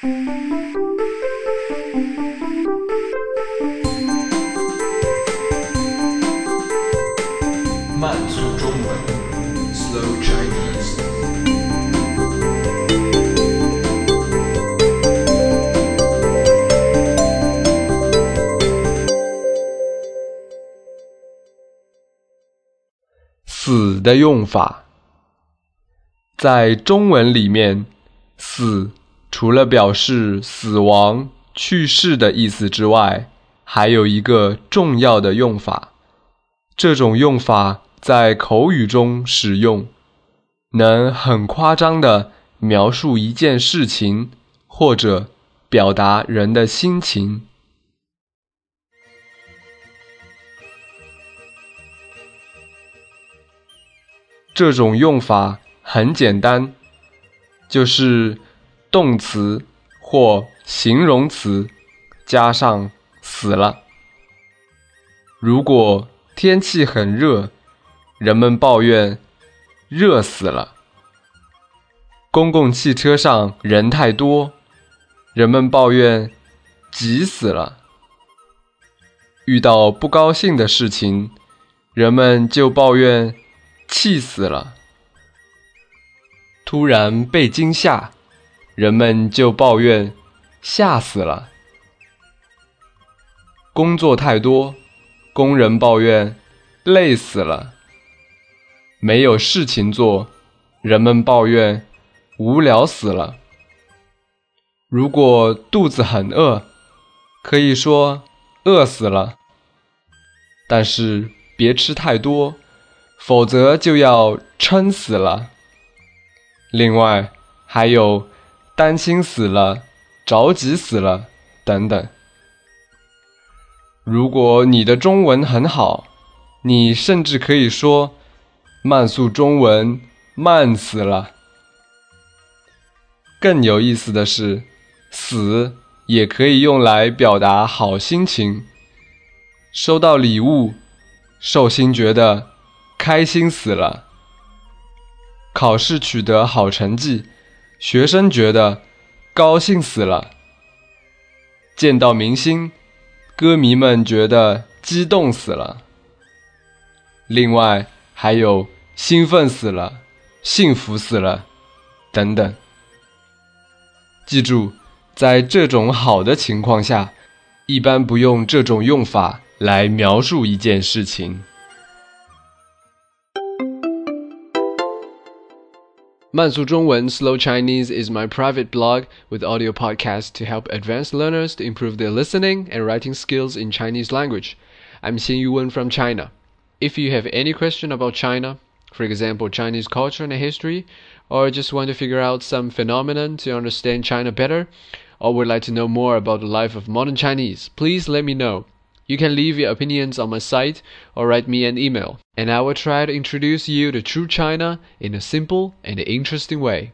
慢速中文，Slow Chinese。死的用法，在中文里面，死除了表示死亡、去世的意思之外，还有一个重要的用法。这种用法在口语中使用，能很夸张的描述一件事情，或者表达人的心情。这种用法很简单，就是动词或形容词加上“死了”。如果天气很热，人们抱怨热死了；公共汽车上人太多，人们抱怨挤死了；遇到不高兴的事情，人们就抱怨。气死了！突然被惊吓，人们就抱怨吓死了。工作太多，工人抱怨累死了。没有事情做，人们抱怨无聊死了。如果肚子很饿，可以说饿死了，但是别吃太多。否则就要撑死了。另外还有担心死了、着急死了等等。如果你的中文很好，你甚至可以说慢速中文慢死了。更有意思的是，死也可以用来表达好心情。收到礼物，寿星觉得。开心死了！考试取得好成绩，学生觉得高兴死了；见到明星，歌迷们觉得激动死了。另外还有兴奋死了、幸福死了等等。记住，在这种好的情况下，一般不用这种用法来描述一件事情。Mansu Zhongwen Slow Chinese is my private blog with audio podcasts to help advanced learners to improve their listening and writing skills in Chinese language. I'm Xin Yuwen from China. If you have any question about China, for example, Chinese culture and history, or just want to figure out some phenomenon to understand China better, or would like to know more about the life of modern Chinese, please let me know. You can leave your opinions on my site or write me an email, and I will try to introduce you to true China in a simple and interesting way.